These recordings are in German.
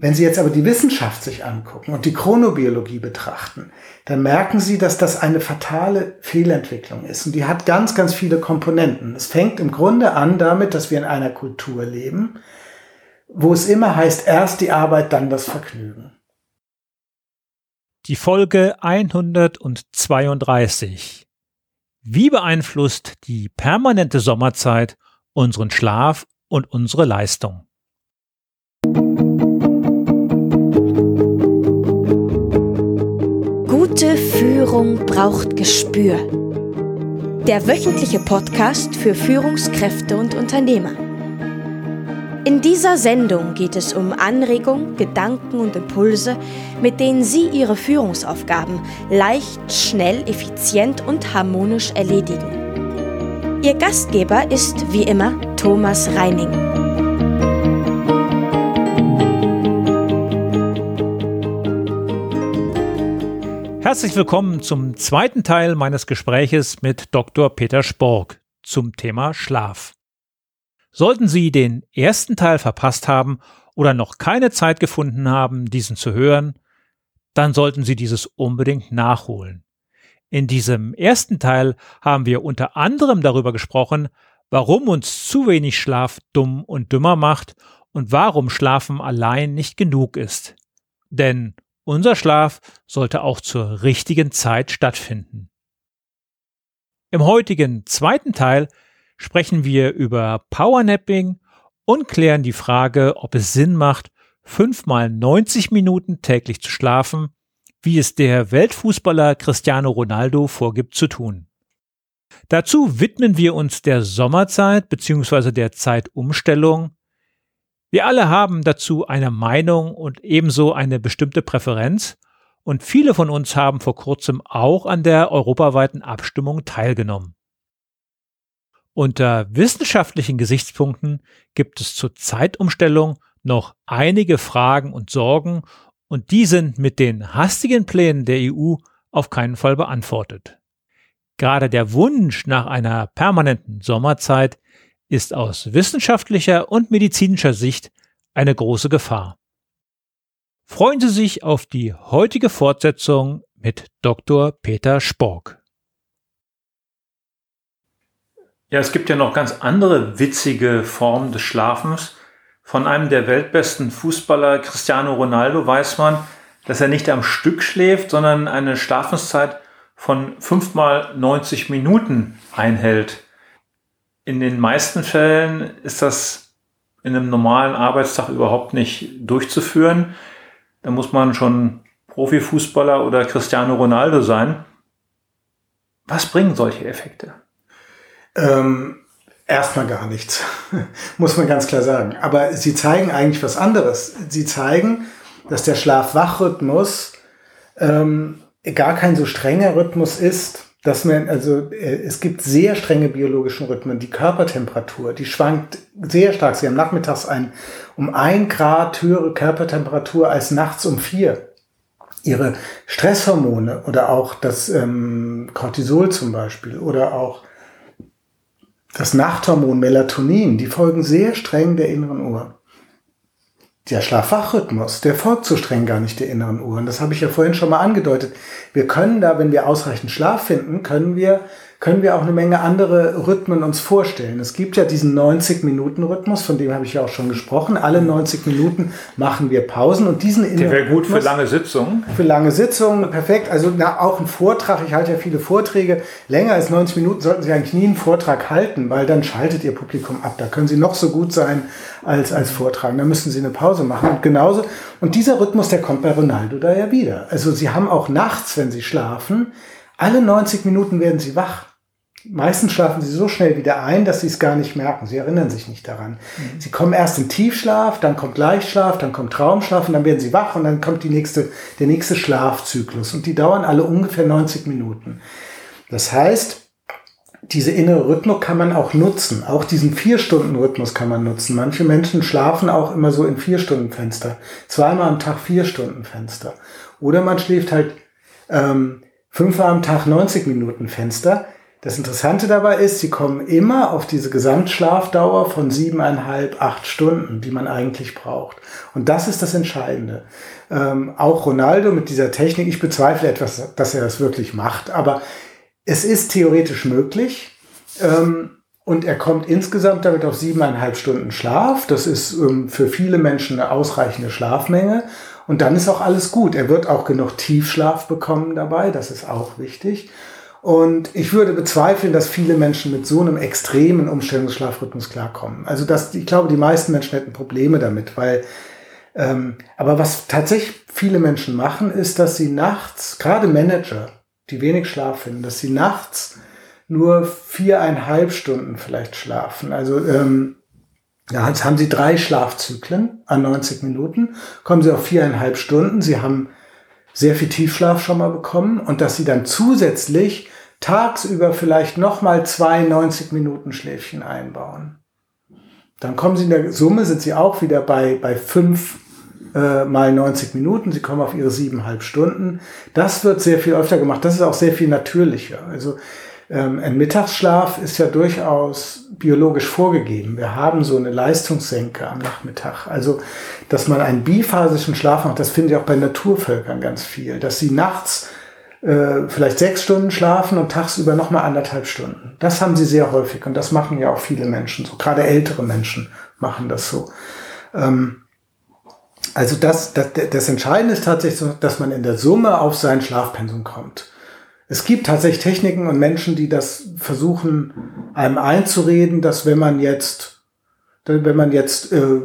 Wenn Sie jetzt aber die Wissenschaft sich angucken und die Chronobiologie betrachten, dann merken Sie, dass das eine fatale Fehlentwicklung ist. Und die hat ganz, ganz viele Komponenten. Es fängt im Grunde an damit, dass wir in einer Kultur leben, wo es immer heißt, erst die Arbeit, dann das Vergnügen. Die Folge 132. Wie beeinflusst die permanente Sommerzeit unseren Schlaf und unsere Leistung? Führung braucht Gespür. Der wöchentliche Podcast für Führungskräfte und Unternehmer. In dieser Sendung geht es um Anregungen, Gedanken und Impulse, mit denen Sie Ihre Führungsaufgaben leicht, schnell, effizient und harmonisch erledigen. Ihr Gastgeber ist wie immer Thomas Reining. Herzlich willkommen zum zweiten Teil meines Gespräches mit Dr. Peter Spork zum Thema Schlaf. Sollten Sie den ersten Teil verpasst haben oder noch keine Zeit gefunden haben, diesen zu hören, dann sollten Sie dieses unbedingt nachholen. In diesem ersten Teil haben wir unter anderem darüber gesprochen, warum uns zu wenig Schlaf dumm und dümmer macht und warum Schlafen allein nicht genug ist. Denn unser Schlaf sollte auch zur richtigen Zeit stattfinden. Im heutigen zweiten Teil sprechen wir über Powernapping und klären die Frage, ob es Sinn macht, fünfmal 90 Minuten täglich zu schlafen, wie es der Weltfußballer Cristiano Ronaldo vorgibt zu tun. Dazu widmen wir uns der Sommerzeit bzw. der Zeitumstellung. Wir alle haben dazu eine Meinung und ebenso eine bestimmte Präferenz und viele von uns haben vor kurzem auch an der europaweiten Abstimmung teilgenommen. Unter wissenschaftlichen Gesichtspunkten gibt es zur Zeitumstellung noch einige Fragen und Sorgen und die sind mit den hastigen Plänen der EU auf keinen Fall beantwortet. Gerade der Wunsch nach einer permanenten Sommerzeit ist aus wissenschaftlicher und medizinischer Sicht eine große Gefahr. Freuen Sie sich auf die heutige Fortsetzung mit Dr. Peter Spork. Ja, es gibt ja noch ganz andere witzige Formen des Schlafens. Von einem der weltbesten Fußballer Cristiano Ronaldo weiß man, dass er nicht am Stück schläft, sondern eine Schlafenszeit von fünfmal 90 Minuten einhält. In den meisten Fällen ist das in einem normalen Arbeitstag überhaupt nicht durchzuführen. Da muss man schon Profifußballer oder Cristiano Ronaldo sein. Was bringen solche Effekte? Ähm, erstmal gar nichts, muss man ganz klar sagen. Aber sie zeigen eigentlich was anderes. Sie zeigen, dass der Schlaf-Wach-Rhythmus ähm, gar kein so strenger Rhythmus ist, dass man, also äh, es gibt sehr strenge biologische Rhythmen. Die Körpertemperatur, die schwankt sehr stark. Sie haben nachmittags ein, um ein Grad höhere Körpertemperatur als nachts um vier. Ihre Stresshormone oder auch das ähm, Cortisol zum Beispiel oder auch das Nachthormon Melatonin, die folgen sehr streng der inneren Uhr. Der Schlafwachrhythmus, der folgt so streng gar nicht der inneren Uhr. Und das habe ich ja vorhin schon mal angedeutet. Wir können da, wenn wir ausreichend Schlaf finden, können wir können wir auch eine Menge andere Rhythmen uns vorstellen. Es gibt ja diesen 90-Minuten-Rhythmus, von dem habe ich ja auch schon gesprochen. Alle 90 Minuten machen wir Pausen und diesen Der wäre gut für lange Sitzungen. Für lange Sitzungen, perfekt. Also na, auch ein Vortrag, ich halte ja viele Vorträge. Länger als 90 Minuten sollten Sie eigentlich nie einen Vortrag halten, weil dann schaltet Ihr Publikum ab. Da können Sie noch so gut sein als, als Vortrag. Da müssen Sie eine Pause machen. Und genauso. Und dieser Rhythmus, der kommt bei Ronaldo da ja wieder. Also Sie haben auch nachts, wenn Sie schlafen, alle 90 Minuten werden Sie wach. Meistens schlafen sie so schnell wieder ein, dass sie es gar nicht merken. Sie erinnern sich nicht daran. Mhm. Sie kommen erst in Tiefschlaf, dann kommt Leichtschlaf, dann kommt Traumschlaf und dann werden sie wach und dann kommt die nächste, der nächste Schlafzyklus. Und die dauern alle ungefähr 90 Minuten. Das heißt, diese innere Rhythmus kann man auch nutzen. Auch diesen Vier-Stunden-Rhythmus kann man nutzen. Manche Menschen schlafen auch immer so in Vier-Stunden-Fenster. Zweimal am Tag Vier-Stunden-Fenster. Oder man schläft halt ähm, fünfmal am Tag 90 Minuten Fenster Das Interessante dabei ist, sie kommen immer auf diese Gesamtschlafdauer von siebeneinhalb, acht Stunden, die man eigentlich braucht. Und das ist das Entscheidende. Ähm, auch Ronaldo mit dieser Technik, ich bezweifle etwas, dass er das wirklich macht, aber es ist theoretisch möglich. Ähm, und er kommt insgesamt damit auf siebeneinhalb Stunden Schlaf. Das ist ähm, für viele Menschen eine ausreichende Schlafmenge. Und dann ist auch alles gut. Er wird auch genug Tiefschlaf bekommen dabei. Das ist auch wichtig. Und ich würde bezweifeln, dass viele Menschen mit so einem extremen Umstellungsschlafrhythmus klarkommen. Also das, ich glaube, die meisten Menschen hätten Probleme damit, weil ähm, aber was tatsächlich viele Menschen machen, ist, dass sie nachts, gerade Manager, die wenig Schlaf finden, dass sie nachts nur viereinhalb Stunden vielleicht schlafen. Also ähm, ja, jetzt haben sie drei Schlafzyklen an 90 Minuten, kommen sie auf viereinhalb Stunden. Sie haben sehr viel Tiefschlaf schon mal bekommen und dass sie dann zusätzlich tagsüber vielleicht nochmal zwei 90 Minuten Schläfchen einbauen. Dann kommen sie in der Summe, sind sie auch wieder bei, bei fünf äh, mal 90 Minuten. Sie kommen auf ihre siebeneinhalb Stunden. Das wird sehr viel öfter gemacht. Das ist auch sehr viel natürlicher. Also ähm, ein Mittagsschlaf ist ja durchaus biologisch vorgegeben. Wir haben so eine Leistungssenke am Nachmittag. Also, dass man einen biphasischen Schlaf macht, das finde ich auch bei Naturvölkern ganz viel. Dass sie nachts äh, vielleicht sechs Stunden schlafen und tagsüber nochmal anderthalb Stunden. Das haben sie sehr häufig und das machen ja auch viele Menschen so. Gerade ältere Menschen machen das so. Ähm, also das, das, das Entscheidende ist tatsächlich dass man in der Summe auf sein Schlafpensum kommt. Es gibt tatsächlich Techniken und Menschen, die das versuchen, einem einzureden, dass wenn man jetzt, wenn man jetzt äh,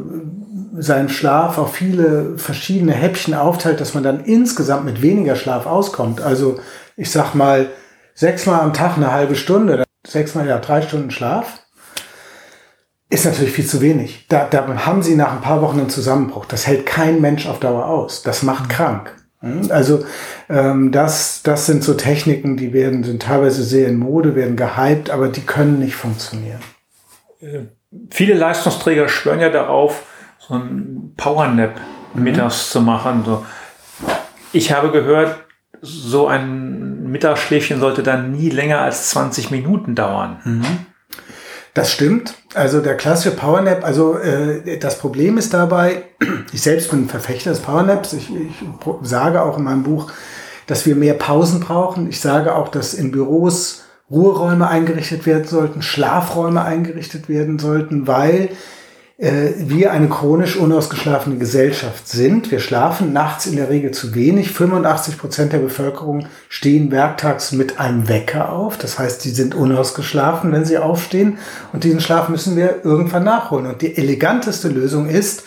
seinen Schlaf auf viele verschiedene Häppchen aufteilt, dass man dann insgesamt mit weniger Schlaf auskommt. Also ich sag mal sechsmal am Tag eine halbe Stunde, sechsmal ja drei Stunden Schlaf, ist natürlich viel zu wenig. Da, da haben sie nach ein paar Wochen einen Zusammenbruch. Das hält kein Mensch auf Dauer aus. Das macht krank. Hm? Also ähm, das, das sind so Techniken, die werden, sind teilweise sehr in Mode, werden gehypt, aber die können nicht funktionieren. Viele Leistungsträger schwören ja darauf, so ein Powernap mhm. mittags zu machen. So. Ich habe gehört, so ein Mittagsschläfchen sollte dann nie länger als 20 Minuten dauern. Mhm. Das stimmt. Also der klassische Powernap, also äh, das Problem ist dabei, ich selbst bin ein Verfechter des Powernaps. Ich, ich sage auch in meinem Buch, dass wir mehr Pausen brauchen. Ich sage auch, dass in Büros Ruheräume eingerichtet werden sollten, Schlafräume eingerichtet werden sollten, weil äh, wir eine chronisch unausgeschlafene Gesellschaft sind. Wir schlafen nachts in der Regel zu wenig. 85 Prozent der Bevölkerung stehen werktags mit einem Wecker auf. Das heißt, sie sind unausgeschlafen, wenn sie aufstehen. Und diesen Schlaf müssen wir irgendwann nachholen. Und die eleganteste Lösung ist,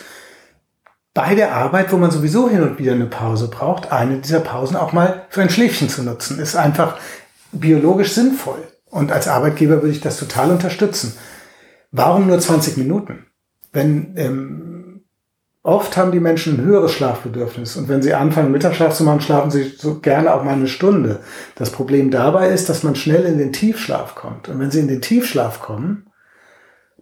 bei der Arbeit, wo man sowieso hin und wieder eine Pause braucht, eine dieser Pausen auch mal für ein Schläfchen zu nutzen, ist einfach biologisch sinnvoll. Und als Arbeitgeber würde ich das total unterstützen. Warum nur 20 Minuten? wenn ähm, oft haben die Menschen ein höheres Schlafbedürfnis und wenn sie anfangen, Mittagsschlaf zu machen, schlafen sie so gerne auch mal eine Stunde. Das Problem dabei ist, dass man schnell in den Tiefschlaf kommt. Und wenn sie in den Tiefschlaf kommen,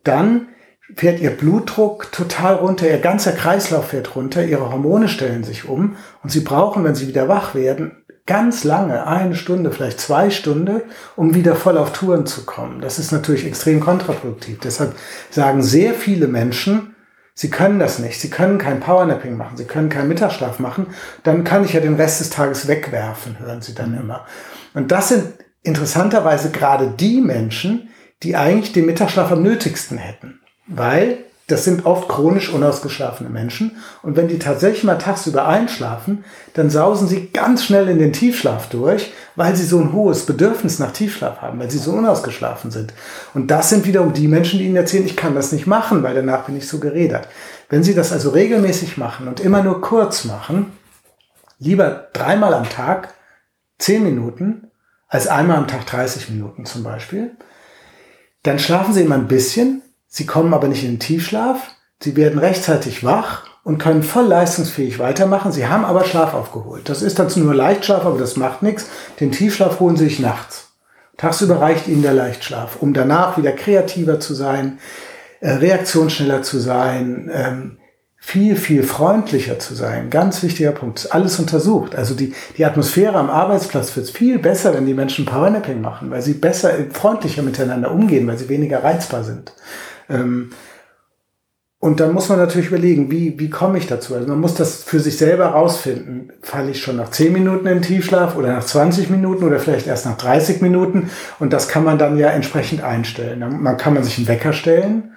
dann fährt ihr Blutdruck total runter, ihr ganzer Kreislauf fährt runter, ihre Hormone stellen sich um und sie brauchen, wenn sie wieder wach werden, ganz lange, eine Stunde, vielleicht zwei Stunden, um wieder voll auf Touren zu kommen. Das ist natürlich extrem kontraproduktiv. Deshalb sagen sehr viele Menschen, sie können das nicht, sie können kein Powernapping machen, sie können keinen Mittagsschlaf machen, dann kann ich ja den Rest des Tages wegwerfen, hören sie dann immer. Und das sind interessanterweise gerade die Menschen, die eigentlich den Mittagsschlaf am nötigsten hätten. Weil das sind oft chronisch unausgeschlafene Menschen. Und wenn die tatsächlich mal tagsüber einschlafen, dann sausen sie ganz schnell in den Tiefschlaf durch, weil sie so ein hohes Bedürfnis nach Tiefschlaf haben, weil sie so unausgeschlafen sind. Und das sind wiederum die Menschen, die ihnen erzählen, ich kann das nicht machen, weil danach bin ich so geredert. Wenn sie das also regelmäßig machen und immer nur kurz machen, lieber dreimal am Tag zehn Minuten, als einmal am Tag 30 Minuten zum Beispiel, dann schlafen sie immer ein bisschen, Sie kommen aber nicht in den Tiefschlaf. Sie werden rechtzeitig wach und können voll leistungsfähig weitermachen. Sie haben aber Schlaf aufgeholt. Das ist dann nur Leichtschlaf, aber das macht nichts. Den Tiefschlaf holen Sie sich nachts. Tagsüber reicht Ihnen der Leichtschlaf, um danach wieder kreativer zu sein, äh, reaktionsschneller zu sein, ähm, viel, viel freundlicher zu sein. Ganz wichtiger Punkt. Alles untersucht. Also die, die Atmosphäre am Arbeitsplatz wird viel besser, wenn die Menschen Powernapping machen, weil sie besser, freundlicher miteinander umgehen, weil sie weniger reizbar sind. Ähm, und dann muss man natürlich überlegen, wie, wie komme ich dazu? Also man muss das für sich selber rausfinden. Falle ich schon nach 10 Minuten in Tiefschlaf oder nach 20 Minuten oder vielleicht erst nach 30 Minuten? Und das kann man dann ja entsprechend einstellen. Man kann man sich einen Wecker stellen.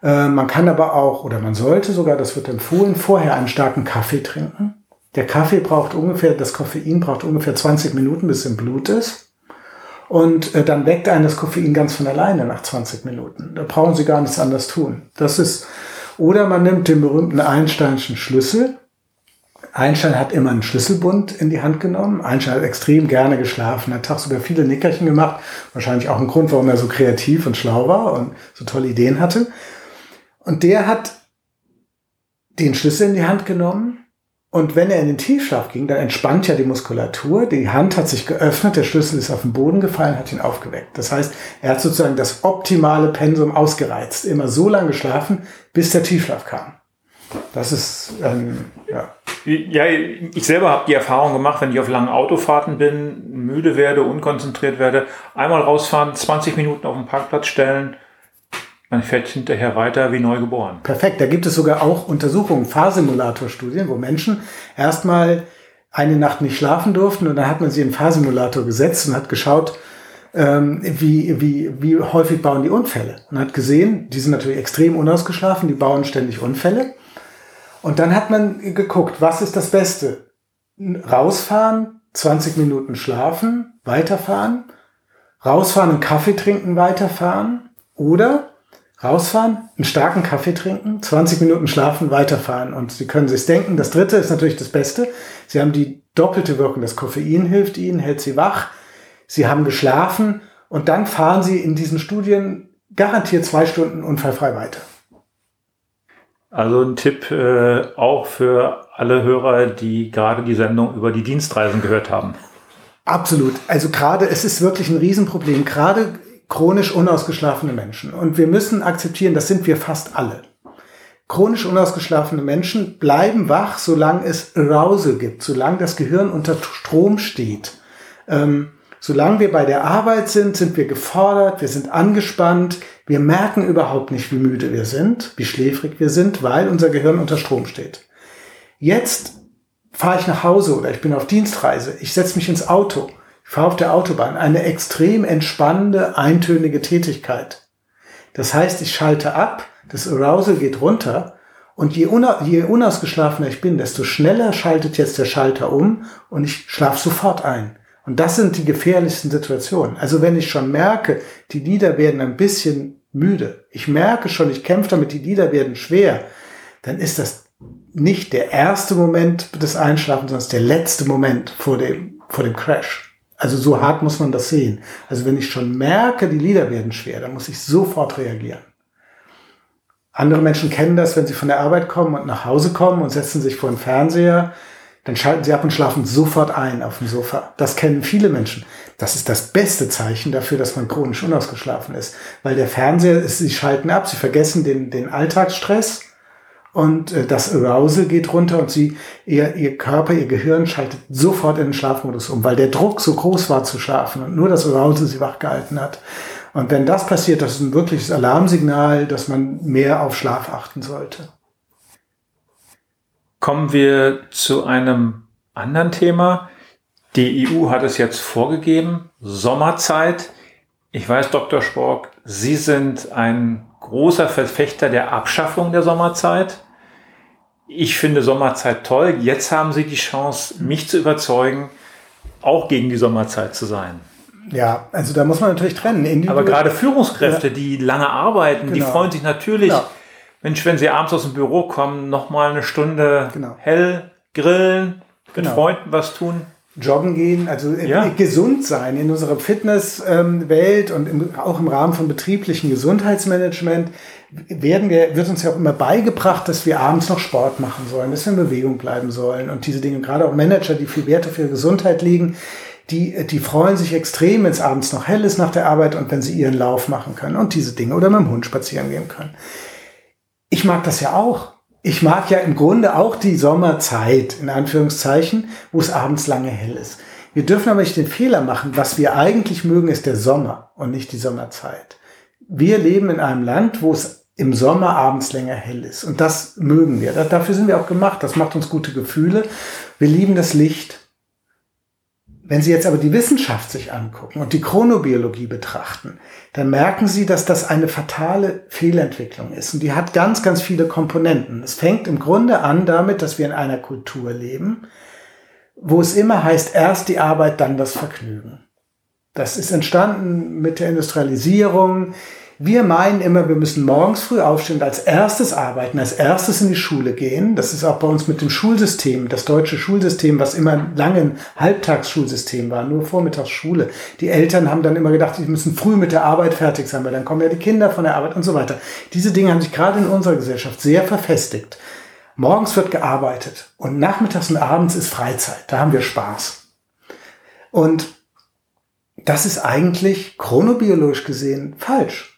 Äh, man kann aber auch, oder man sollte sogar, das wird empfohlen, vorher einen starken Kaffee trinken. Der Kaffee braucht ungefähr, das Koffein braucht ungefähr 20 Minuten, bis es im Blut ist. Und äh, dann weckt einen das Koffein ganz von alleine nach 20 Minuten. Da brauchen Sie gar nichts anderes tun. Das ist, oder man nimmt den berühmten Einsteinschen Schlüssel. Einstein hat immer einen Schlüsselbund in die Hand genommen. Einstein hat extrem gerne geschlafen, hat tagsüber viele Nickerchen gemacht. Wahrscheinlich auch ein Grund, warum er so kreativ und schlau war und so tolle Ideen hatte. Und der hat den Schlüssel in die Hand genommen und wenn er in den Tiefschlaf ging, dann entspannt ja die Muskulatur, die Hand hat sich geöffnet, der Schlüssel ist auf den Boden gefallen, hat ihn aufgeweckt. Das heißt, er hat sozusagen das optimale Pensum ausgereizt, immer so lange geschlafen, bis der Tiefschlaf kam. Das ist, ähm, ja. Ja, ich selber habe die Erfahrung gemacht, wenn ich auf langen Autofahrten bin, müde werde, unkonzentriert werde, einmal rausfahren, 20 Minuten auf den Parkplatz stellen, man fährt hinterher weiter wie neugeboren. Perfekt. Da gibt es sogar auch Untersuchungen, Fahrsimulatorstudien, wo Menschen erstmal eine Nacht nicht schlafen durften und dann hat man sie in den Fahrsimulator gesetzt und hat geschaut, ähm, wie, wie, wie häufig bauen die Unfälle. Und hat gesehen, die sind natürlich extrem unausgeschlafen, die bauen ständig Unfälle. Und dann hat man geguckt, was ist das Beste? Rausfahren, 20 Minuten schlafen, weiterfahren, rausfahren, einen Kaffee trinken, weiterfahren oder rausfahren, einen starken Kaffee trinken, 20 Minuten schlafen, weiterfahren. Und Sie können sich denken, das dritte ist natürlich das Beste. Sie haben die doppelte Wirkung. Das Koffein hilft Ihnen, hält Sie wach. Sie haben geschlafen und dann fahren Sie in diesen Studien garantiert zwei Stunden unfallfrei weiter. Also ein Tipp äh, auch für alle Hörer, die gerade die Sendung über die Dienstreisen gehört haben. Absolut. Also gerade, es ist wirklich ein Riesenproblem. Gerade chronisch unausgeschlafene Menschen. Und wir müssen akzeptieren, das sind wir fast alle. Chronisch unausgeschlafene Menschen bleiben wach, solange es Arousal gibt, solange das Gehirn unter Strom steht. Ähm, solange wir bei der Arbeit sind, sind wir gefordert, wir sind angespannt, wir merken überhaupt nicht, wie müde wir sind, wie schläfrig wir sind, weil unser Gehirn unter Strom steht. Jetzt fahre ich nach Hause oder ich bin auf Dienstreise, ich setze mich ins Auto ich fahre auf der Autobahn, eine extrem entspannende, eintönige Tätigkeit. Das heißt, ich schalte ab, das Arousal geht runter und je, una je unausgeschlafener ich bin, desto schneller schaltet jetzt der Schalter um und ich schlafe sofort ein. Und das sind die gefährlichsten Situationen. Also wenn ich schon merke, die Lieder werden ein bisschen müde, ich merke schon, ich kämpfe damit, die Lieder werden schwer, dann ist das nicht der erste Moment des Einschlafens, sondern der letzte Moment vor dem, vor dem Crash. Also so hart muss man das sehen. Also wenn ich schon merke, die Lieder werden schwer, dann muss ich sofort reagieren. Andere Menschen kennen das, wenn sie von der Arbeit kommen und nach Hause kommen und setzen sich vor den Fernseher, dann schalten sie ab und schlafen sofort ein auf dem Sofa. Das kennen viele Menschen. Das ist das beste Zeichen dafür, dass man chronisch unausgeschlafen ist. Weil der Fernseher ist, sie schalten ab, sie vergessen den, den Alltagsstress und äh, das Arousal geht runter und sie, ihr, ihr Körper, ihr Gehirn schaltet sofort in den Schlafmodus um, weil der Druck so groß war zu schlafen und nur das Arousal sie wachgehalten hat. Und wenn das passiert, das ist ein wirkliches Alarmsignal, dass man mehr auf Schlaf achten sollte. Kommen wir zu einem anderen Thema. Die EU hat es jetzt vorgegeben, Sommerzeit. Ich weiß, Dr. Spork, Sie sind ein großer Verfechter der Abschaffung der Sommerzeit. Ich finde Sommerzeit toll. Jetzt haben Sie die Chance, mich zu überzeugen, auch gegen die Sommerzeit zu sein. Ja, also da muss man natürlich trennen. Individuell. Aber gerade Führungskräfte, ja. die lange arbeiten, genau. die freuen sich natürlich, genau. Mensch, wenn sie abends aus dem Büro kommen, noch mal eine Stunde genau. hell grillen, mit genau. Freunden was tun joggen gehen, also äh, ja. gesund sein in unserer Fitnesswelt und im, auch im Rahmen von betrieblichen Gesundheitsmanagement werden wir, wird uns ja auch immer beigebracht, dass wir abends noch Sport machen sollen, dass wir in Bewegung bleiben sollen und diese Dinge. Gerade auch Manager, die viel Wert auf ihre Gesundheit legen, die, die freuen sich extrem, wenn es abends noch hell ist nach der Arbeit und wenn sie ihren Lauf machen können und diese Dinge oder mit dem Hund spazieren gehen können. Ich mag das ja auch. Ich mag ja im Grunde auch die Sommerzeit, in Anführungszeichen, wo es abends lange hell ist. Wir dürfen aber nicht den Fehler machen. Was wir eigentlich mögen, ist der Sommer und nicht die Sommerzeit. Wir leben in einem Land, wo es im Sommer abends länger hell ist. Und das mögen wir. Dafür sind wir auch gemacht. Das macht uns gute Gefühle. Wir lieben das Licht. Wenn Sie jetzt aber die Wissenschaft sich angucken und die Chronobiologie betrachten, dann merken Sie, dass das eine fatale Fehlentwicklung ist. Und die hat ganz, ganz viele Komponenten. Es fängt im Grunde an damit, dass wir in einer Kultur leben, wo es immer heißt, erst die Arbeit, dann das Vergnügen. Das ist entstanden mit der Industrialisierung, wir meinen immer, wir müssen morgens früh aufstehen und als erstes arbeiten, als erstes in die Schule gehen. Das ist auch bei uns mit dem Schulsystem, das deutsche Schulsystem, was immer lange ein Halbtagsschulsystem war, nur Vormittagsschule. Die Eltern haben dann immer gedacht, sie müssen früh mit der Arbeit fertig sein, weil dann kommen ja die Kinder von der Arbeit und so weiter. Diese Dinge haben sich gerade in unserer Gesellschaft sehr verfestigt. Morgens wird gearbeitet und nachmittags und abends ist Freizeit. Da haben wir Spaß. Und das ist eigentlich chronobiologisch gesehen falsch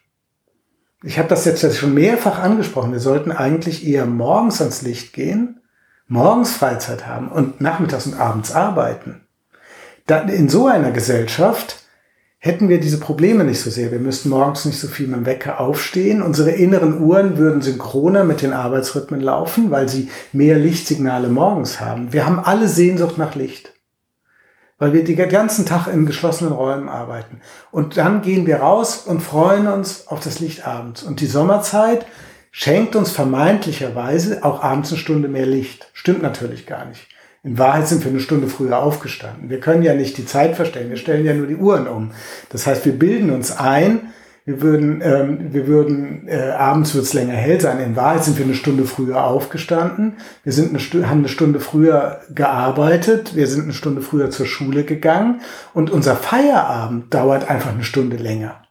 ich habe das jetzt schon mehrfach angesprochen, wir sollten eigentlich eher morgens ans Licht gehen, morgens Freizeit haben und nachmittags und abends arbeiten. Da, in so einer Gesellschaft hätten wir diese Probleme nicht so sehr. Wir müssten morgens nicht so viel mit dem Wecker aufstehen. Unsere inneren Uhren würden synchroner mit den Arbeitsrhythmen laufen, weil sie mehr Lichtsignale morgens haben. Wir haben alle Sehnsucht nach Licht weil wir den ganzen Tag in geschlossenen Räumen arbeiten. Und dann gehen wir raus und freuen uns auf das Licht abends. Und die Sommerzeit schenkt uns vermeintlicherweise auch abends eine Stunde mehr Licht. Stimmt natürlich gar nicht. In Wahrheit sind wir eine Stunde früher aufgestanden. Wir können ja nicht die Zeit verstellen, wir stellen ja nur die Uhren um. Das heißt, wir bilden uns ein, wir würden, ähm, wir würden äh, abends wird es länger hell sein. In Wahrheit sind wir eine Stunde früher aufgestanden. Wir sind eine haben eine Stunde früher gearbeitet. Wir sind eine Stunde früher zur Schule gegangen. Und unser Feierabend dauert einfach eine Stunde länger.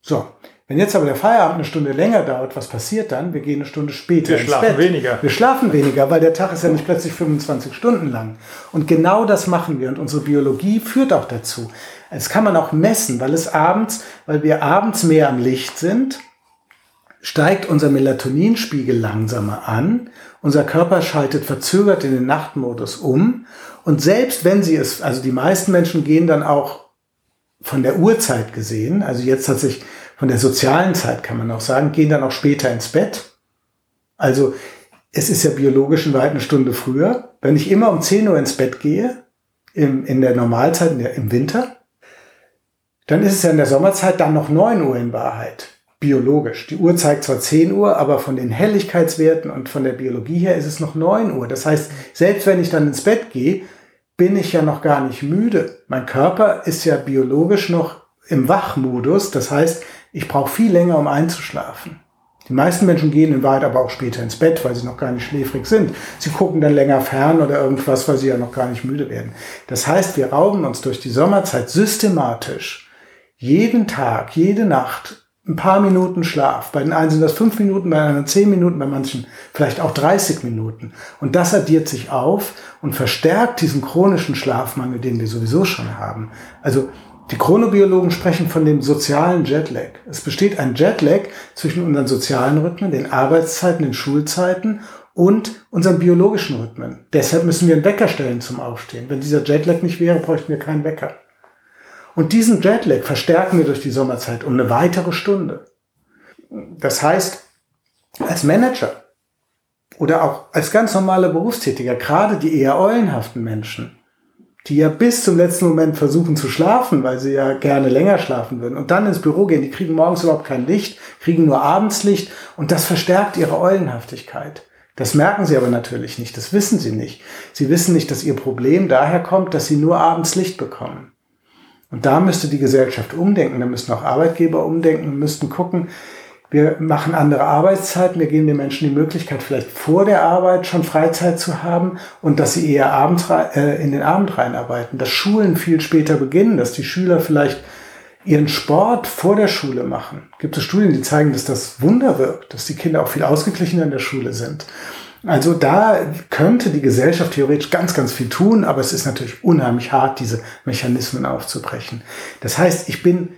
So. Wenn jetzt aber der Feierabend eine Stunde länger dauert, was passiert dann? Wir gehen eine Stunde später Wir schlafen Bett. weniger. Wir schlafen weniger, weil der Tag ist ja nicht plötzlich 25 Stunden lang. Und genau das machen wir. Und unsere Biologie führt auch dazu. Das kann man auch messen, weil es abends, weil wir abends mehr am Licht sind, steigt unser Melatoninspiegel langsamer an. Unser Körper schaltet verzögert in den Nachtmodus um. Und selbst wenn sie es, also die meisten Menschen gehen dann auch von der Uhrzeit gesehen, also jetzt hat sich von der sozialen Zeit kann man auch sagen, gehen dann auch später ins Bett. Also es ist ja biologisch in weit eine Stunde früher. Wenn ich immer um 10 Uhr ins Bett gehe, im, in der Normalzeit, in der, im Winter, dann ist es ja in der Sommerzeit dann noch 9 Uhr in Wahrheit. Biologisch. Die Uhr zeigt zwar 10 Uhr, aber von den Helligkeitswerten und von der Biologie her ist es noch 9 Uhr. Das heißt, selbst wenn ich dann ins Bett gehe, bin ich ja noch gar nicht müde. Mein Körper ist ja biologisch noch im Wachmodus. Das heißt, ich brauche viel länger, um einzuschlafen. Die meisten Menschen gehen in Wahrheit aber auch später ins Bett, weil sie noch gar nicht schläfrig sind. Sie gucken dann länger fern oder irgendwas, weil sie ja noch gar nicht müde werden. Das heißt, wir rauben uns durch die Sommerzeit systematisch jeden Tag, jede Nacht ein paar Minuten Schlaf. Bei den einen sind das fünf Minuten, bei anderen zehn Minuten, bei manchen vielleicht auch 30 Minuten. Und das addiert sich auf und verstärkt diesen chronischen Schlafmangel, den wir sowieso schon haben. Also die Chronobiologen sprechen von dem sozialen Jetlag. Es besteht ein Jetlag zwischen unseren sozialen Rhythmen, den Arbeitszeiten, den Schulzeiten und unseren biologischen Rhythmen. Deshalb müssen wir einen Wecker stellen zum Aufstehen. Wenn dieser Jetlag nicht wäre, bräuchten wir keinen Wecker. Und diesen Jetlag verstärken wir durch die Sommerzeit um eine weitere Stunde. Das heißt, als Manager oder auch als ganz normaler Berufstätiger, gerade die eher eulenhaften Menschen, die ja bis zum letzten Moment versuchen zu schlafen, weil sie ja gerne länger schlafen würden und dann ins Büro gehen, die kriegen morgens überhaupt kein Licht, kriegen nur abends Licht und das verstärkt ihre Eulenhaftigkeit. Das merken sie aber natürlich nicht, das wissen sie nicht. Sie wissen nicht, dass ihr Problem daher kommt, dass sie nur abends Licht bekommen. Und da müsste die Gesellschaft umdenken, da müssten auch Arbeitgeber umdenken, müssten gucken, wir machen andere Arbeitszeiten, wir geben den Menschen die Möglichkeit, vielleicht vor der Arbeit schon Freizeit zu haben und dass sie eher abends, äh, in den Abend reinarbeiten, dass Schulen viel später beginnen, dass die Schüler vielleicht ihren Sport vor der Schule machen. Gibt es Studien, die zeigen, dass das Wunder wirkt, dass die Kinder auch viel ausgeglichener in der Schule sind. Also da könnte die Gesellschaft theoretisch ganz, ganz viel tun, aber es ist natürlich unheimlich hart, diese Mechanismen aufzubrechen. Das heißt, ich bin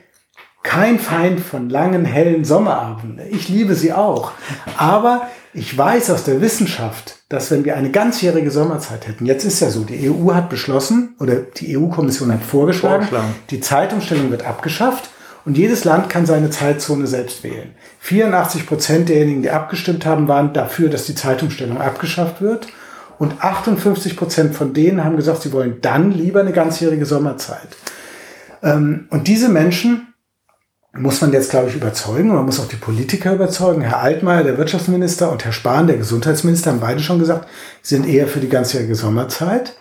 kein Feind von langen, hellen Sommerabenden. Ich liebe sie auch. Aber ich weiß aus der Wissenschaft, dass wenn wir eine ganzjährige Sommerzeit hätten, jetzt ist ja so, die EU hat beschlossen oder die EU-Kommission hat vorgeschlagen, die Zeitumstellung wird abgeschafft und jedes Land kann seine Zeitzone selbst wählen. 84 Prozent derjenigen, die abgestimmt haben, waren dafür, dass die Zeitumstellung abgeschafft wird. Und 58 Prozent von denen haben gesagt, sie wollen dann lieber eine ganzjährige Sommerzeit. Ähm, und diese Menschen muss man jetzt, glaube ich, überzeugen. Man muss auch die Politiker überzeugen. Herr Altmaier, der Wirtschaftsminister, und Herr Spahn, der Gesundheitsminister, haben beide schon gesagt, sind eher für die ganzjährige Sommerzeit.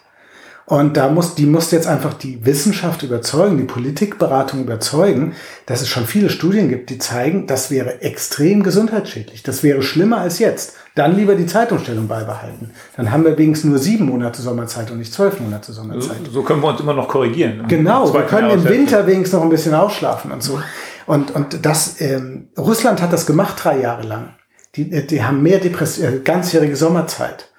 Und da muss, die muss jetzt einfach die Wissenschaft überzeugen, die Politikberatung überzeugen, dass es schon viele Studien gibt, die zeigen, das wäre extrem gesundheitsschädlich. Das wäre schlimmer als jetzt. Dann lieber die Zeitumstellung beibehalten. Dann haben wir wenigstens nur sieben Monate Sommerzeit und nicht zwölf Monate Sommerzeit. So, so können wir uns immer noch korrigieren. Genau, wir können im Winter wenigstens noch ein bisschen ausschlafen und so. Und, und das, ähm, Russland hat das gemacht drei Jahre lang. Die, die haben mehr Depress äh, ganzjährige Sommerzeit.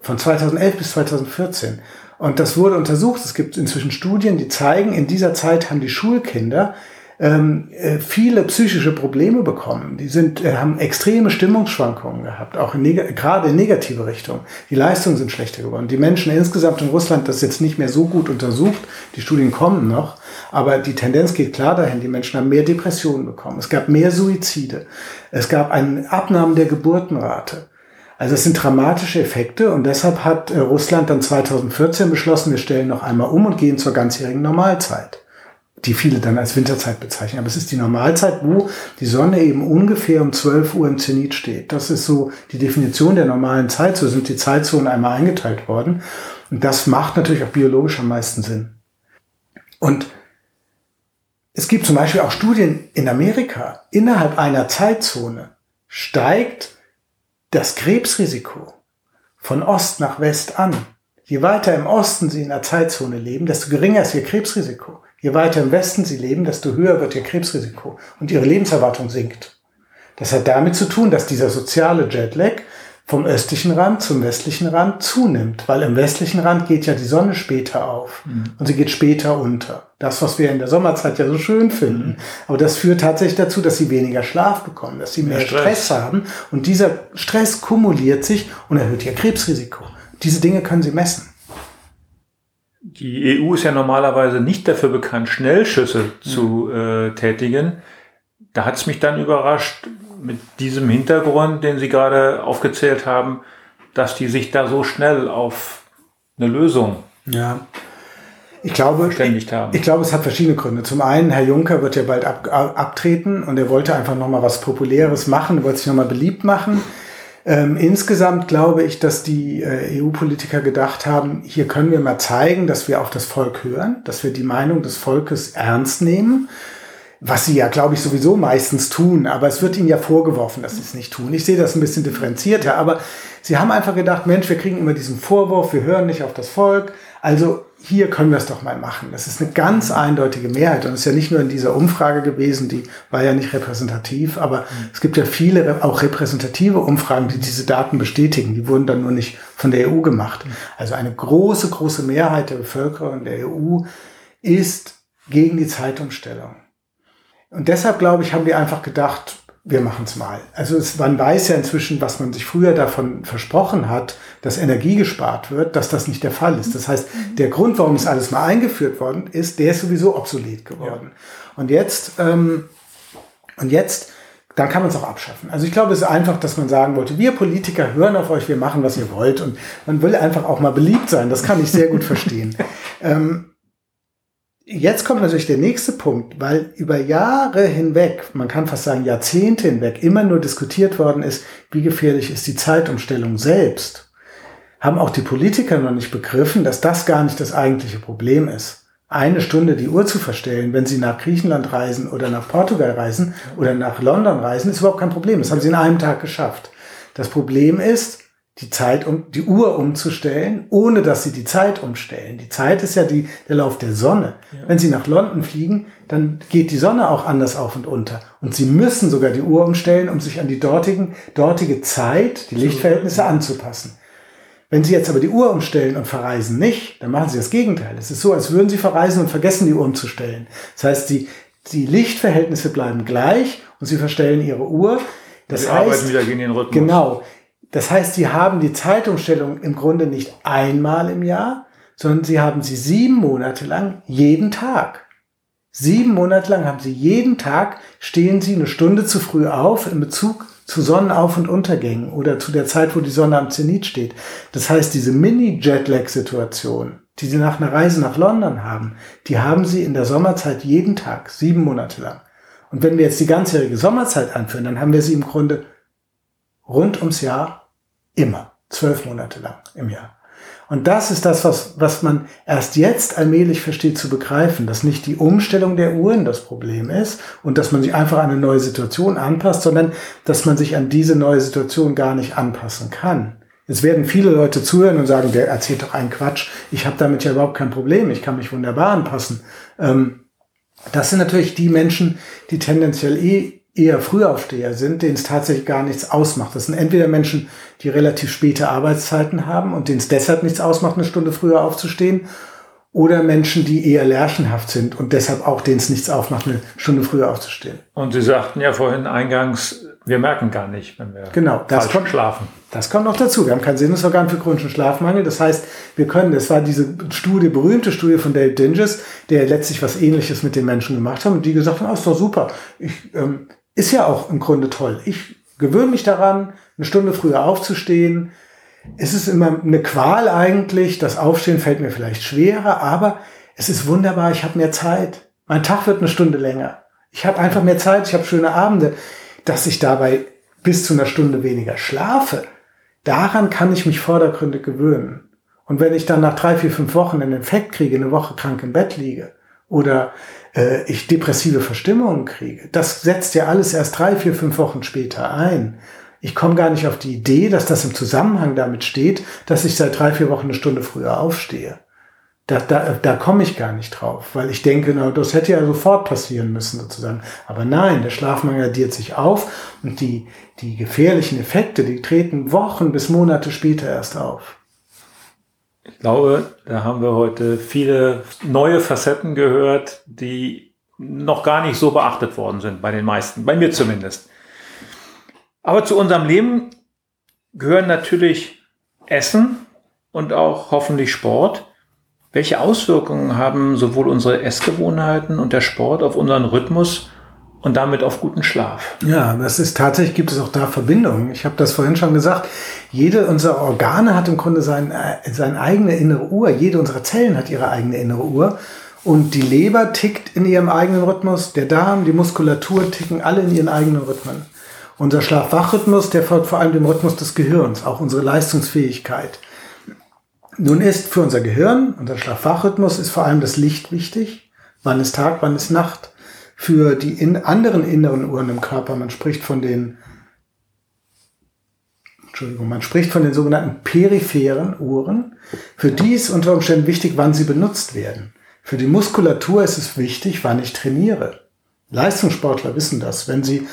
Von 2011 bis 2014. Und das wurde untersucht. Es gibt inzwischen Studien, die zeigen, in dieser Zeit haben die Schulkinder ähm, äh, viele psychische Probleme bekommen. Die sind, äh, haben extreme Stimmungsschwankungen gehabt, auch in gerade in negative Richtung. Die Leistungen sind schlechter geworden. Die Menschen insgesamt in Russland, das ist jetzt nicht mehr so gut untersucht. Die Studien kommen noch. Aber die Tendenz geht klar dahin. Die Menschen haben mehr Depressionen bekommen. Es gab mehr Suizide. Es gab einen Abnahmen der Geburtenrate. Also es sind dramatische Effekte und deshalb hat äh, Russland dann 2014 beschlossen, wir stellen noch einmal um und gehen zur ganzjährigen Normalzeit, die viele dann als Winterzeit bezeichnen. Aber es ist die Normalzeit, wo die Sonne eben ungefähr um 12 Uhr im Zenit steht. Das ist so die Definition der normalen Zeit. So sind die Zeitzonen einmal eingeteilt worden. Und das macht natürlich auch biologisch am meisten Sinn. Und es gibt zum Beispiel auch Studien in Amerika. Innerhalb einer Zeitzone steigt das Krebsrisiko von Ost nach West an. Je weiter im Osten Sie in der Zeitzone leben, desto geringer ist Ihr Krebsrisiko. Je weiter im Westen Sie leben, desto höher wird Ihr Krebsrisiko und Ihre Lebenserwartung sinkt. Das hat damit zu tun, dass dieser soziale Jetlag vom östlichen Rand zum westlichen Rand zunimmt, weil im westlichen Rand geht ja die Sonne später auf mhm. und sie geht später unter. Das, was wir in der Sommerzeit ja so schön finden. Mhm. Aber das führt tatsächlich dazu, dass sie weniger Schlaf bekommen, dass sie mehr, mehr Stress. Stress haben und dieser Stress kumuliert sich und erhöht ihr Krebsrisiko. Diese Dinge können sie messen. Die EU ist ja normalerweise nicht dafür bekannt, Schnellschüsse mhm. zu äh, tätigen. Da hat es mich dann überrascht, mit diesem Hintergrund, den Sie gerade aufgezählt haben, dass die sich da so schnell auf eine Lösung ja. Ich glaube, verständigt haben. Ich, glaube, es hat verschiedene Gründe. Zum einen, Herr Juncker wird ja bald ab, abtreten und er wollte einfach nochmal was Populäres machen, wollte sich nochmal beliebt machen. Ähm, insgesamt glaube ich, dass die äh, EU-Politiker gedacht haben, hier können wir mal zeigen, dass wir auf das Volk hören, dass wir die Meinung des Volkes ernst nehmen was sie ja, glaube ich, sowieso meistens tun, aber es wird ihnen ja vorgeworfen, dass sie es nicht tun. Ich sehe das ein bisschen differenzierter, aber sie haben einfach gedacht, Mensch, wir kriegen immer diesen Vorwurf, wir hören nicht auf das Volk, also hier können wir es doch mal machen. Das ist eine ganz eindeutige Mehrheit und es ist ja nicht nur in dieser Umfrage gewesen, die war ja nicht repräsentativ, aber es gibt ja viele auch repräsentative Umfragen, die diese Daten bestätigen. Die wurden dann nur nicht von der EU gemacht. Also eine große, große Mehrheit der Bevölkerung der EU ist gegen die Zeitumstellung. Und deshalb, glaube ich, haben die einfach gedacht, wir machen es mal. Also es, man weiß ja inzwischen, was man sich früher davon versprochen hat, dass Energie gespart wird, dass das nicht der Fall ist. Das heißt, der Grund, warum es alles mal eingeführt worden ist, der ist sowieso obsolet geworden. Ja. Und jetzt, ähm, und jetzt, dann kann man es auch abschaffen. Also ich glaube, es ist einfach, dass man sagen wollte, wir Politiker hören auf euch, wir machen, was ihr wollt. Und man will einfach auch mal beliebt sein. Das kann ich sehr gut verstehen. ähm, Jetzt kommt natürlich der nächste Punkt, weil über Jahre hinweg, man kann fast sagen Jahrzehnte hinweg, immer nur diskutiert worden ist, wie gefährlich ist die Zeitumstellung selbst, haben auch die Politiker noch nicht begriffen, dass das gar nicht das eigentliche Problem ist. Eine Stunde die Uhr zu verstellen, wenn sie nach Griechenland reisen oder nach Portugal reisen oder nach London reisen, ist überhaupt kein Problem. Das haben sie in einem Tag geschafft. Das Problem ist, die Zeit um, die Uhr umzustellen, ohne dass sie die Zeit umstellen. Die Zeit ist ja die, der Lauf der Sonne. Ja. Wenn sie nach London fliegen, dann geht die Sonne auch anders auf und unter. Und sie müssen sogar die Uhr umstellen, um sich an die dortigen, dortige Zeit, die Lichtverhältnisse anzupassen. Wenn Sie jetzt aber die Uhr umstellen und verreisen nicht, dann machen Sie das Gegenteil. Es ist so, als würden Sie verreisen und vergessen, die Uhr umzustellen. Das heißt, die, die Lichtverhältnisse bleiben gleich und sie verstellen ihre Uhr. Das sie heißt, arbeiten wieder gegen den Rhythmus. Genau. Das heißt, sie haben die Zeitumstellung im Grunde nicht einmal im Jahr, sondern sie haben sie sieben Monate lang jeden Tag. Sieben Monate lang haben sie jeden Tag, stehen sie eine Stunde zu früh auf in Bezug zu Sonnenauf- und Untergängen oder zu der Zeit, wo die Sonne am Zenit steht. Das heißt, diese Mini-Jetlag-Situation, die sie nach einer Reise nach London haben, die haben sie in der Sommerzeit jeden Tag, sieben Monate lang. Und wenn wir jetzt die ganzjährige Sommerzeit anführen, dann haben wir sie im Grunde rund ums Jahr immer, zwölf Monate lang im Jahr. Und das ist das, was, was man erst jetzt allmählich versteht zu begreifen, dass nicht die Umstellung der Uhren das Problem ist und dass man sich einfach an eine neue Situation anpasst, sondern dass man sich an diese neue Situation gar nicht anpassen kann. Jetzt werden viele Leute zuhören und sagen, der erzählt doch einen Quatsch. Ich habe damit ja überhaupt kein Problem. Ich kann mich wunderbar anpassen. Ähm, das sind natürlich die Menschen, die tendenziell eh eher Frühaufsteher sind, denen es tatsächlich gar nichts ausmacht. Das sind entweder Menschen, die relativ späte Arbeitszeiten haben und denen es deshalb nichts ausmacht, eine Stunde früher aufzustehen, oder Menschen, die eher lärchenhaft sind und deshalb auch denen es nichts aufmacht, eine Stunde früher aufzustehen. Und Sie sagten ja vorhin eingangs, wir merken gar nicht, wenn wir genau, das kommt, schlafen. Das kommt noch dazu. Wir haben kein Sinusorgan für chronischen Schlafmangel. Das heißt, wir können, das war diese Studie, berühmte Studie von Dave Dinges, der letztlich was Ähnliches mit den Menschen gemacht hat und die gesagt haben, oh, ist doch super. Ich, ähm, ist ja auch im Grunde toll. Ich gewöhne mich daran, eine Stunde früher aufzustehen. Es ist immer eine Qual eigentlich. Das Aufstehen fällt mir vielleicht schwerer, aber es ist wunderbar. Ich habe mehr Zeit. Mein Tag wird eine Stunde länger. Ich habe einfach mehr Zeit. Ich habe schöne Abende. Dass ich dabei bis zu einer Stunde weniger schlafe, daran kann ich mich vordergründig gewöhnen. Und wenn ich dann nach drei, vier, fünf Wochen einen Infekt kriege, eine Woche krank im Bett liege oder äh, ich depressive Verstimmungen kriege. Das setzt ja alles erst drei, vier, fünf Wochen später ein. Ich komme gar nicht auf die Idee, dass das im Zusammenhang damit steht, dass ich seit drei, vier Wochen eine Stunde früher aufstehe. Da, da, da komme ich gar nicht drauf, weil ich denke, na, das hätte ja sofort passieren müssen sozusagen. Aber nein, der Schlafmangel addiert sich auf und die, die gefährlichen Effekte, die treten Wochen bis Monate später erst auf. Ich glaube, da haben wir heute viele neue Facetten gehört, die noch gar nicht so beachtet worden sind bei den meisten, bei mir zumindest. Aber zu unserem Leben gehören natürlich Essen und auch hoffentlich Sport. Welche Auswirkungen haben sowohl unsere Essgewohnheiten und der Sport auf unseren Rhythmus und damit auf guten Schlaf. Ja, das ist tatsächlich, gibt es auch da Verbindungen. Ich habe das vorhin schon gesagt. Jede unserer Organe hat im Grunde sein, äh, seine eigene innere Uhr. Jede unserer Zellen hat ihre eigene innere Uhr. Und die Leber tickt in ihrem eigenen Rhythmus, der Darm, die Muskulatur ticken alle in ihren eigenen Rhythmen. Unser Schlaf-Wach-Rhythmus, der folgt vor allem dem Rhythmus des Gehirns, auch unsere Leistungsfähigkeit. Nun ist für unser Gehirn, unser Schlaf-Wach-Rhythmus ist vor allem das Licht wichtig. Wann ist Tag, wann ist Nacht? Für die in anderen inneren Uhren im Körper. Man spricht von den, Entschuldigung, man spricht von den sogenannten peripheren Uhren. Für die ist unter Umständen wichtig, wann sie benutzt werden. Für die Muskulatur ist es wichtig, wann ich trainiere. Leistungssportler wissen das. Wenn sie,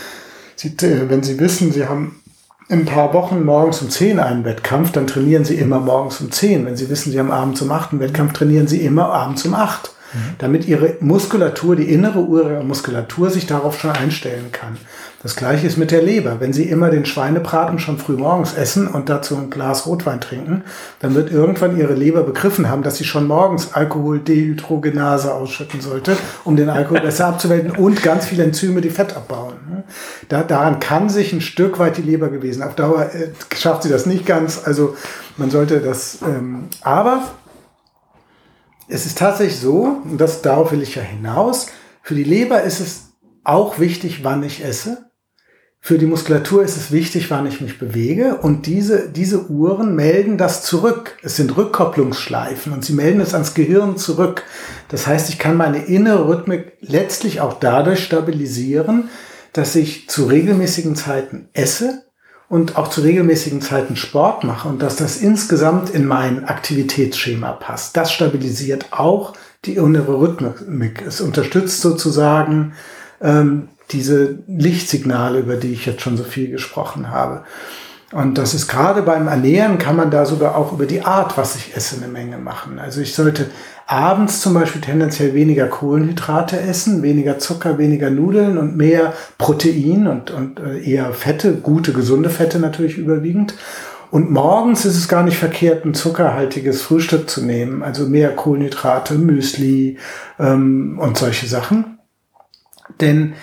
sie, wenn sie wissen, sie haben in ein paar Wochen morgens um 10 einen Wettkampf, dann trainieren sie immer morgens um 10. Wenn sie wissen, sie haben abends um 8 einen Wettkampf, trainieren sie immer abends um 8 damit ihre Muskulatur, die innere Uhr ihrer Muskulatur sich darauf schon einstellen kann. Das gleiche ist mit der Leber. Wenn Sie immer den Schweinebraten schon früh morgens essen und dazu ein Glas Rotwein trinken, dann wird irgendwann Ihre Leber begriffen haben, dass sie schon morgens Alkoholdehydrogenase ausschütten sollte, um den Alkohol besser abzuwälzen und ganz viele Enzyme, die Fett abbauen. Da, daran kann sich ein Stück weit die Leber gewesen. Auf Dauer äh, schafft sie das nicht ganz. Also man sollte das, ähm, aber es ist tatsächlich so, und das, darauf will ich ja hinaus, für die Leber ist es auch wichtig, wann ich esse. Für die Muskulatur ist es wichtig, wann ich mich bewege. Und diese, diese Uhren melden das zurück. Es sind Rückkopplungsschleifen und sie melden es ans Gehirn zurück. Das heißt, ich kann meine innere Rhythmik letztlich auch dadurch stabilisieren, dass ich zu regelmäßigen Zeiten esse und auch zu regelmäßigen Zeiten Sport mache und dass das insgesamt in mein Aktivitätsschema passt. Das stabilisiert auch die innere Rhythmik. Es unterstützt sozusagen ähm, diese Lichtsignale, über die ich jetzt schon so viel gesprochen habe. Und das ist gerade beim Ernähren kann man da sogar auch über die Art, was ich esse, eine Menge machen. Also ich sollte abends zum Beispiel tendenziell weniger Kohlenhydrate essen, weniger Zucker, weniger Nudeln und mehr Protein und, und äh, eher Fette, gute, gesunde Fette natürlich überwiegend. Und morgens ist es gar nicht verkehrt, ein zuckerhaltiges Frühstück zu nehmen, also mehr Kohlenhydrate, Müsli ähm, und solche Sachen. Denn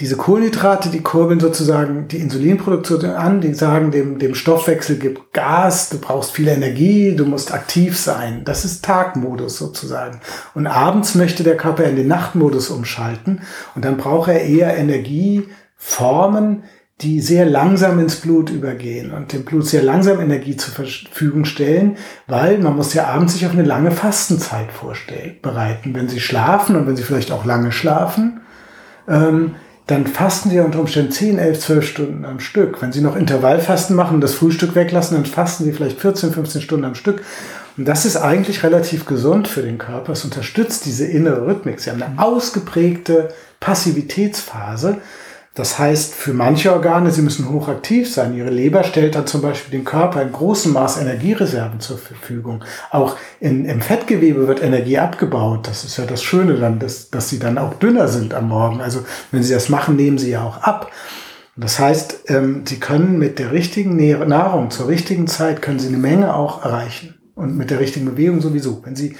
diese Kohlenhydrate, die kurbeln sozusagen die Insulinproduktion an, die sagen dem, dem Stoffwechsel gibt Gas, du brauchst viel Energie, du musst aktiv sein. Das ist Tagmodus sozusagen. Und abends möchte der Körper in den Nachtmodus umschalten und dann braucht er eher Energieformen, die sehr langsam ins Blut übergehen und dem Blut sehr langsam Energie zur Verfügung stellen, weil man muss ja abends sich auf eine lange Fastenzeit vorstellen, bereiten. Wenn Sie schlafen und wenn Sie vielleicht auch lange schlafen, ähm, dann fasten Sie unter Umständen 10, 11, 12 Stunden am Stück. Wenn Sie noch Intervallfasten machen und das Frühstück weglassen, dann fasten Sie vielleicht 14, 15 Stunden am Stück. Und das ist eigentlich relativ gesund für den Körper. Es unterstützt diese innere Rhythmik. Sie haben eine ausgeprägte Passivitätsphase. Das heißt, für manche Organe, sie müssen hochaktiv sein. Ihre Leber stellt dann zum Beispiel dem Körper in großem Maß Energiereserven zur Verfügung. Auch in, im Fettgewebe wird Energie abgebaut. Das ist ja das Schöne dann, dass, dass sie dann auch dünner sind am Morgen. Also wenn sie das machen, nehmen sie ja auch ab. Das heißt, ähm, sie können mit der richtigen Nahrung zur richtigen Zeit, können sie eine Menge auch erreichen. Und mit der richtigen Bewegung sowieso. Wenn sie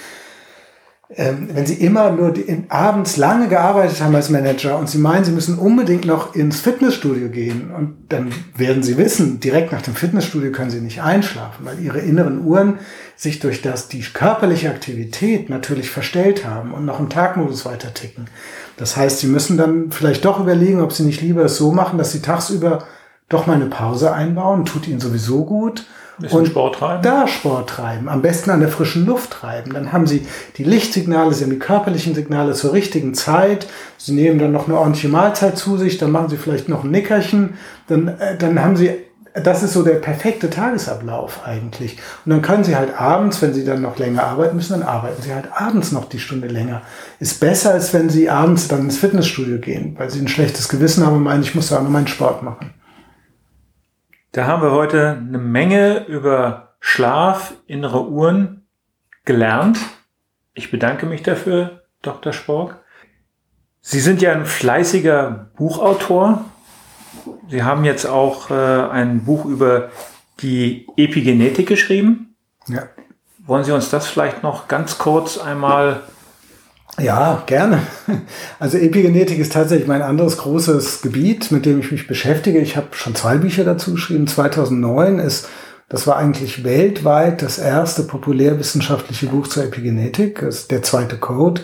ähm, wenn Sie immer nur in, abends lange gearbeitet haben als Manager und Sie meinen, Sie müssen unbedingt noch ins Fitnessstudio gehen und dann werden Sie wissen, direkt nach dem Fitnessstudio können Sie nicht einschlafen, weil Ihre inneren Uhren sich durch das die körperliche Aktivität natürlich verstellt haben und noch im Tagmodus weiter ticken. Das heißt, Sie müssen dann vielleicht doch überlegen, ob Sie nicht lieber es so machen, dass Sie tagsüber doch mal eine Pause einbauen, tut Ihnen sowieso gut Bisschen und Sport treiben. Da Sport treiben. Am besten an der frischen Luft treiben. Dann haben Sie die Lichtsignale, Sie haben die körperlichen Signale zur richtigen Zeit. Sie nehmen dann noch eine ordentliche Mahlzeit zu sich. Dann machen Sie vielleicht noch ein Nickerchen. Dann, äh, dann haben Sie, das ist so der perfekte Tagesablauf eigentlich. Und dann können Sie halt abends, wenn Sie dann noch länger arbeiten müssen, dann arbeiten Sie halt abends noch die Stunde länger. Ist besser, als wenn Sie abends dann ins Fitnessstudio gehen, weil Sie ein schlechtes Gewissen haben und meinen, ich muss da noch meinen Sport machen. Da haben wir heute eine Menge über Schlaf, innere Uhren gelernt. Ich bedanke mich dafür, Dr. Spork. Sie sind ja ein fleißiger Buchautor. Sie haben jetzt auch äh, ein Buch über die Epigenetik geschrieben. Ja. Wollen Sie uns das vielleicht noch ganz kurz einmal ja, gerne. Also Epigenetik ist tatsächlich mein anderes großes Gebiet, mit dem ich mich beschäftige. Ich habe schon zwei Bücher dazu geschrieben. 2009 ist, das war eigentlich weltweit das erste populärwissenschaftliche Buch zur Epigenetik, ist der zweite Code.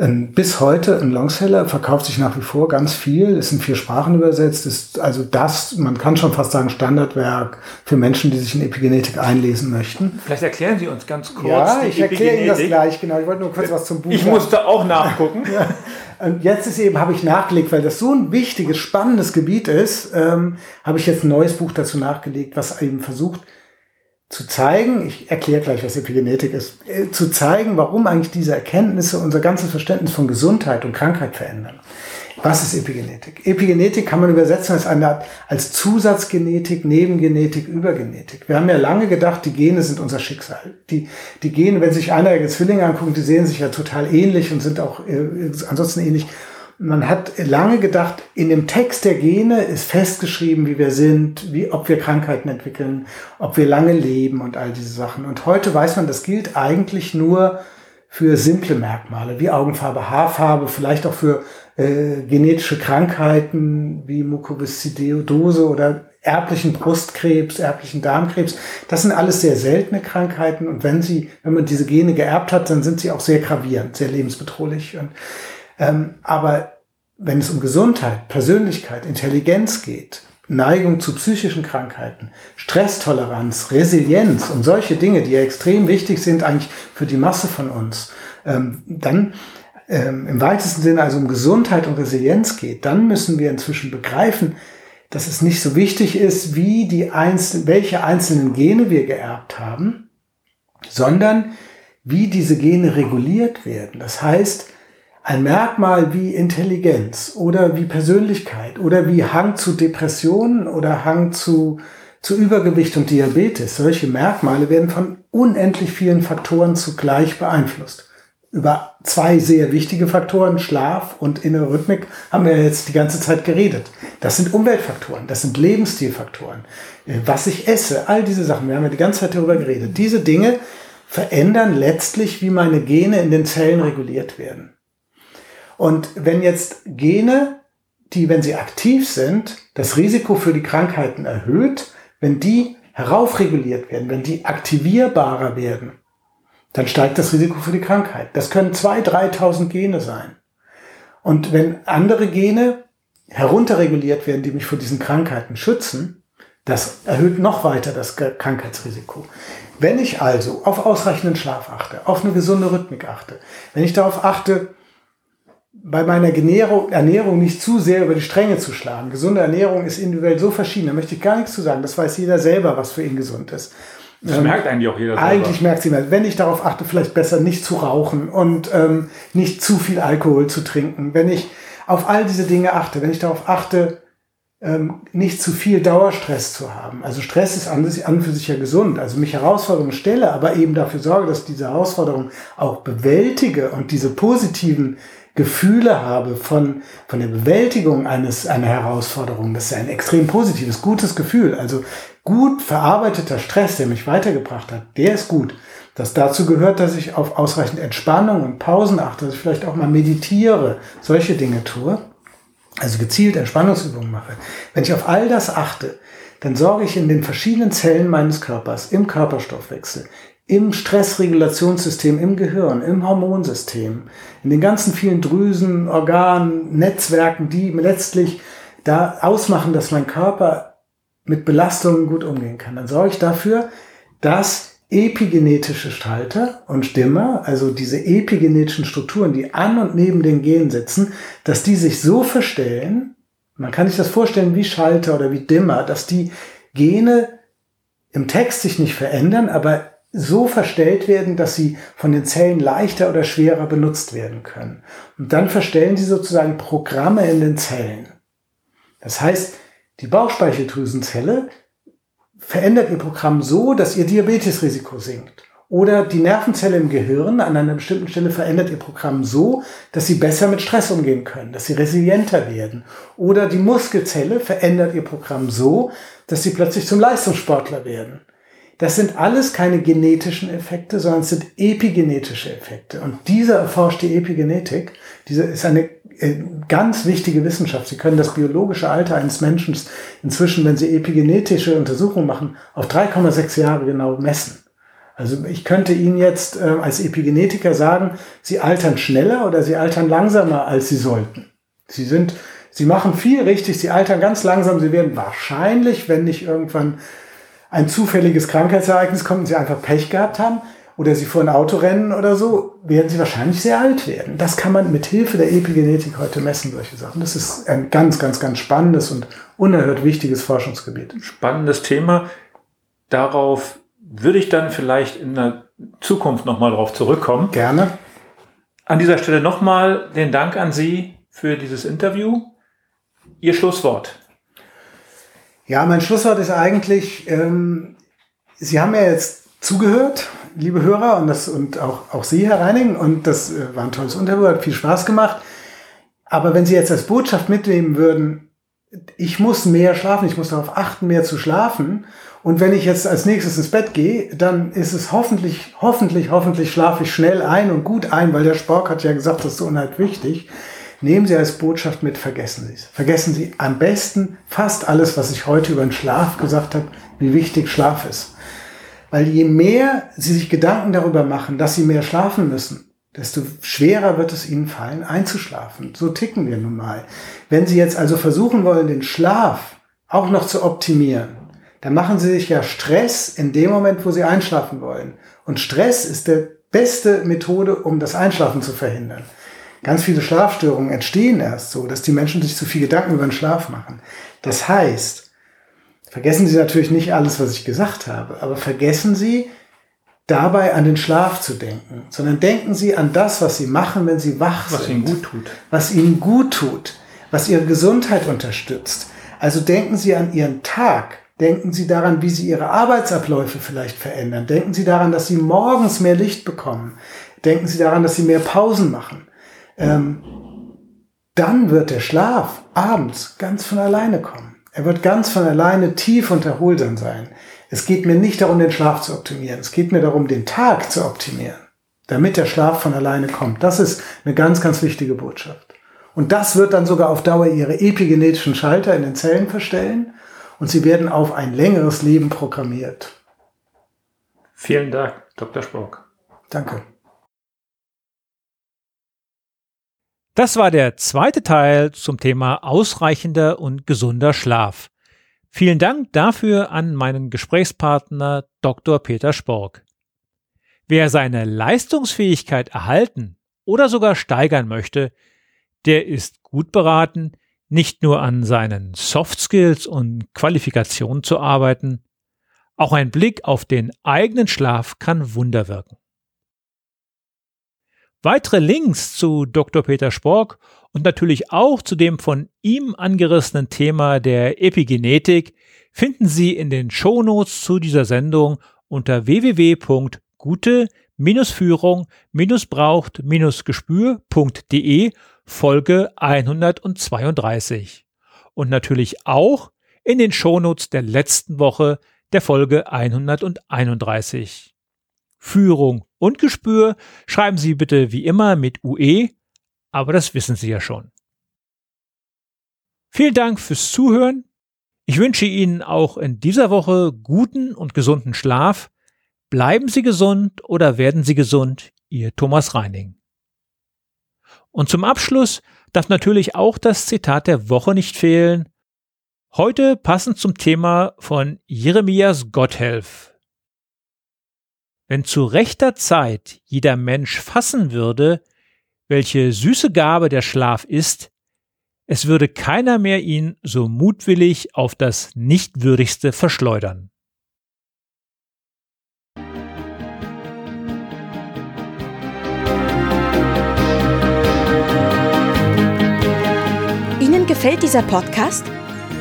Ähm, bis heute ein Longseller, verkauft sich nach wie vor ganz viel, ist in vier Sprachen übersetzt, ist also das, man kann schon fast sagen, Standardwerk für Menschen, die sich in Epigenetik einlesen möchten. Vielleicht erklären Sie uns ganz kurz. Ja, ich erkläre Ihnen das gleich, genau. Ich wollte nur kurz was zum Buch Ich sagen. musste auch nachgucken. ja. Und jetzt ist eben, habe ich nachgelegt, weil das so ein wichtiges, spannendes Gebiet ist, ähm, habe ich jetzt ein neues Buch dazu nachgelegt, was eben versucht, zu zeigen, ich erkläre gleich, was Epigenetik ist, äh, zu zeigen, warum eigentlich diese Erkenntnisse unser ganzes Verständnis von Gesundheit und Krankheit verändern. Was ist Epigenetik? Epigenetik kann man übersetzen als, eine, als Zusatzgenetik, Nebengenetik, Übergenetik. Wir haben ja lange gedacht, die Gene sind unser Schicksal. Die, die Gene, wenn sich eineige Zwillinge angucken, die sehen sich ja total ähnlich und sind auch äh, ansonsten ähnlich man hat lange gedacht, in dem Text der Gene ist festgeschrieben, wie wir sind, wie, ob wir Krankheiten entwickeln, ob wir lange leben und all diese Sachen. Und heute weiß man, das gilt eigentlich nur für simple Merkmale, wie Augenfarbe, Haarfarbe, vielleicht auch für äh, genetische Krankheiten wie Mukoviszidose oder erblichen Brustkrebs, erblichen Darmkrebs. Das sind alles sehr seltene Krankheiten. Und wenn sie, wenn man diese Gene geerbt hat, dann sind sie auch sehr gravierend, sehr lebensbedrohlich. Und ähm, aber wenn es um Gesundheit, Persönlichkeit, Intelligenz geht, Neigung zu psychischen Krankheiten, Stresstoleranz, Resilienz und solche Dinge, die ja extrem wichtig sind eigentlich für die Masse von uns, ähm, dann ähm, im weitesten Sinne also um Gesundheit und Resilienz geht, dann müssen wir inzwischen begreifen, dass es nicht so wichtig ist, wie die einzelnen, welche einzelnen Gene wir geerbt haben, sondern wie diese Gene reguliert werden. Das heißt, ein Merkmal wie Intelligenz oder wie Persönlichkeit oder wie Hang zu Depressionen oder Hang zu, zu Übergewicht und Diabetes, solche Merkmale werden von unendlich vielen Faktoren zugleich beeinflusst. über zwei sehr wichtige Faktoren, Schlaf und innere Rhythmik, haben wir jetzt die ganze Zeit geredet. Das sind Umweltfaktoren, das sind Lebensstilfaktoren. Äh, was ich esse, all diese Sachen, wir haben ja die ganze Zeit darüber geredet. Diese Dinge verändern letztlich, wie meine Gene in den Zellen reguliert werden. Und wenn jetzt Gene, die, wenn sie aktiv sind, das Risiko für die Krankheiten erhöht, wenn die heraufreguliert werden, wenn die aktivierbarer werden, dann steigt das Risiko für die Krankheit. Das können 2.000, 3.000 Gene sein. Und wenn andere Gene herunterreguliert werden, die mich vor diesen Krankheiten schützen, das erhöht noch weiter das Krankheitsrisiko. Wenn ich also auf ausreichenden Schlaf achte, auf eine gesunde Rhythmik achte, wenn ich darauf achte, bei meiner Ernährung, nicht zu sehr über die Stränge zu schlagen. Gesunde Ernährung ist individuell so verschieden, da möchte ich gar nichts zu sagen. Das weiß jeder selber, was für ihn gesund ist. Das ähm, merkt eigentlich auch jeder selber. Eigentlich merkt sie mehr. Wenn ich darauf achte, vielleicht besser nicht zu rauchen und ähm, nicht zu viel Alkohol zu trinken. Wenn ich auf all diese Dinge achte, wenn ich darauf achte, ähm, nicht zu viel Dauerstress zu haben. Also Stress ist an, an für sich ja gesund. Also mich Herausforderungen stelle, aber eben dafür sorge, dass ich diese Herausforderungen auch bewältige und diese positiven Gefühle habe von, von der Bewältigung eines, einer Herausforderung. Das ist ein extrem positives, gutes Gefühl. Also gut verarbeiteter Stress, der mich weitergebracht hat, der ist gut. Das dazu gehört, dass ich auf ausreichend Entspannung und Pausen achte, dass ich vielleicht auch mal meditiere, solche Dinge tue, also gezielt Entspannungsübungen mache. Wenn ich auf all das achte, dann sorge ich in den verschiedenen Zellen meines Körpers, im Körperstoffwechsel, im Stressregulationssystem, im Gehirn, im Hormonsystem, in den ganzen vielen Drüsen, Organen, Netzwerken, die letztlich da ausmachen, dass mein Körper mit Belastungen gut umgehen kann. Dann sorge ich dafür, dass epigenetische Schalter und Dimmer, also diese epigenetischen Strukturen, die an und neben den Genen sitzen, dass die sich so verstellen, man kann sich das vorstellen wie Schalter oder wie Dimmer, dass die Gene im Text sich nicht verändern, aber so verstellt werden, dass sie von den Zellen leichter oder schwerer benutzt werden können. Und dann verstellen sie sozusagen Programme in den Zellen. Das heißt, die Bauchspeicheldrüsenzelle verändert ihr Programm so, dass ihr Diabetesrisiko sinkt. Oder die Nervenzelle im Gehirn an einer bestimmten Stelle verändert ihr Programm so, dass sie besser mit Stress umgehen können, dass sie resilienter werden. Oder die Muskelzelle verändert ihr Programm so, dass sie plötzlich zum Leistungssportler werden. Das sind alles keine genetischen Effekte, sondern es sind epigenetische Effekte. Und dieser erforscht die Epigenetik. Diese ist eine äh, ganz wichtige Wissenschaft. Sie können das biologische Alter eines Menschen inzwischen, wenn Sie epigenetische Untersuchungen machen, auf 3,6 Jahre genau messen. Also ich könnte Ihnen jetzt äh, als Epigenetiker sagen, Sie altern schneller oder Sie altern langsamer, als Sie sollten. Sie sind, Sie machen viel richtig, Sie altern ganz langsam, Sie werden wahrscheinlich, wenn nicht irgendwann ein zufälliges Krankheitsereignis kommt und sie einfach Pech gehabt haben oder sie vor ein Auto rennen oder so, werden sie wahrscheinlich sehr alt werden. Das kann man mit Hilfe der Epigenetik heute messen, solche Sachen. Das ist ein ganz, ganz, ganz spannendes und unerhört wichtiges Forschungsgebiet. Spannendes Thema. Darauf würde ich dann vielleicht in der Zukunft nochmal drauf zurückkommen. Gerne. An dieser Stelle nochmal den Dank an Sie für dieses Interview. Ihr Schlusswort. Ja, mein Schlusswort ist eigentlich, ähm, Sie haben ja jetzt zugehört, liebe Hörer, und, das, und auch, auch Sie, Herr Reining, und das äh, war ein tolles Interview, hat viel Spaß gemacht. Aber wenn Sie jetzt als Botschaft mitnehmen würden, ich muss mehr schlafen, ich muss darauf achten, mehr zu schlafen. Und wenn ich jetzt als nächstes ins Bett gehe, dann ist es hoffentlich, hoffentlich, hoffentlich schlafe ich schnell ein und gut ein, weil der Spork hat ja gesagt, das ist so unheimlich wichtig. Nehmen Sie als Botschaft mit, vergessen Sie es. Vergessen Sie am besten fast alles, was ich heute über den Schlaf gesagt habe, wie wichtig Schlaf ist. Weil je mehr Sie sich Gedanken darüber machen, dass Sie mehr schlafen müssen, desto schwerer wird es Ihnen fallen, einzuschlafen. So ticken wir nun mal. Wenn Sie jetzt also versuchen wollen, den Schlaf auch noch zu optimieren, dann machen Sie sich ja Stress in dem Moment, wo Sie einschlafen wollen. Und Stress ist der beste Methode, um das Einschlafen zu verhindern. Ganz viele Schlafstörungen entstehen erst so, dass die Menschen sich zu viel Gedanken über den Schlaf machen. Das heißt, vergessen Sie natürlich nicht alles, was ich gesagt habe, aber vergessen Sie dabei an den Schlaf zu denken, sondern denken Sie an das, was Sie machen, wenn Sie wach was sind. Was Ihnen gut tut. Was Ihnen gut tut, was Ihre Gesundheit unterstützt. Also denken Sie an Ihren Tag. Denken Sie daran, wie Sie Ihre Arbeitsabläufe vielleicht verändern. Denken Sie daran, dass Sie morgens mehr Licht bekommen Denken Sie daran, dass Sie mehr Pausen machen. Ähm, dann wird der Schlaf abends ganz von alleine kommen. Er wird ganz von alleine tief und erholsam sein. Es geht mir nicht darum, den Schlaf zu optimieren. Es geht mir darum, den Tag zu optimieren, damit der Schlaf von alleine kommt. Das ist eine ganz, ganz wichtige Botschaft. Und das wird dann sogar auf Dauer ihre epigenetischen Schalter in den Zellen verstellen und sie werden auf ein längeres Leben programmiert. Vielen Dank, Dr. Spock. Danke. Das war der zweite Teil zum Thema ausreichender und gesunder Schlaf. Vielen Dank dafür an meinen Gesprächspartner Dr. Peter Spork. Wer seine Leistungsfähigkeit erhalten oder sogar steigern möchte, der ist gut beraten, nicht nur an seinen Soft Skills und Qualifikationen zu arbeiten, auch ein Blick auf den eigenen Schlaf kann Wunder wirken. Weitere Links zu Dr. Peter Spork und natürlich auch zu dem von ihm angerissenen Thema der Epigenetik finden Sie in den Shownotes zu dieser Sendung unter www.gute-führung-braucht-gespür.de Folge 132 und natürlich auch in den Shownotes der letzten Woche der Folge 131. Führung und Gespür schreiben Sie bitte wie immer mit UE, aber das wissen Sie ja schon. Vielen Dank fürs Zuhören. Ich wünsche Ihnen auch in dieser Woche guten und gesunden Schlaf. Bleiben Sie gesund oder werden Sie gesund, Ihr Thomas Reining. Und zum Abschluss darf natürlich auch das Zitat der Woche nicht fehlen. Heute passend zum Thema von Jeremias Gotthelf. Wenn zu rechter Zeit jeder Mensch fassen würde, welche süße Gabe der Schlaf ist, es würde keiner mehr ihn so mutwillig auf das Nichtwürdigste verschleudern. gefällt dieser Podcast?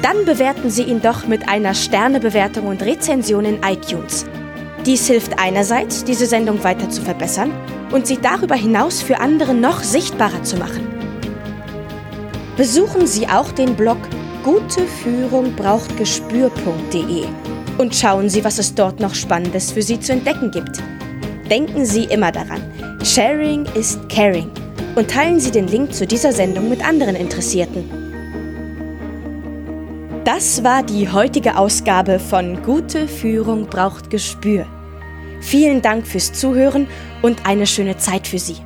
Dann bewerten Sie ihn doch mit einer Sternebewertung und Rezension in iTunes. Dies hilft einerseits, diese Sendung weiter zu verbessern und sie darüber hinaus für andere noch sichtbarer zu machen. Besuchen Sie auch den Blog Gute Führung braucht Gespür.de und schauen Sie, was es dort noch Spannendes für Sie zu entdecken gibt. Denken Sie immer daran, Sharing ist Caring und teilen Sie den Link zu dieser Sendung mit anderen Interessierten. Das war die heutige Ausgabe von Gute Führung braucht Gespür. Vielen Dank fürs Zuhören und eine schöne Zeit für Sie.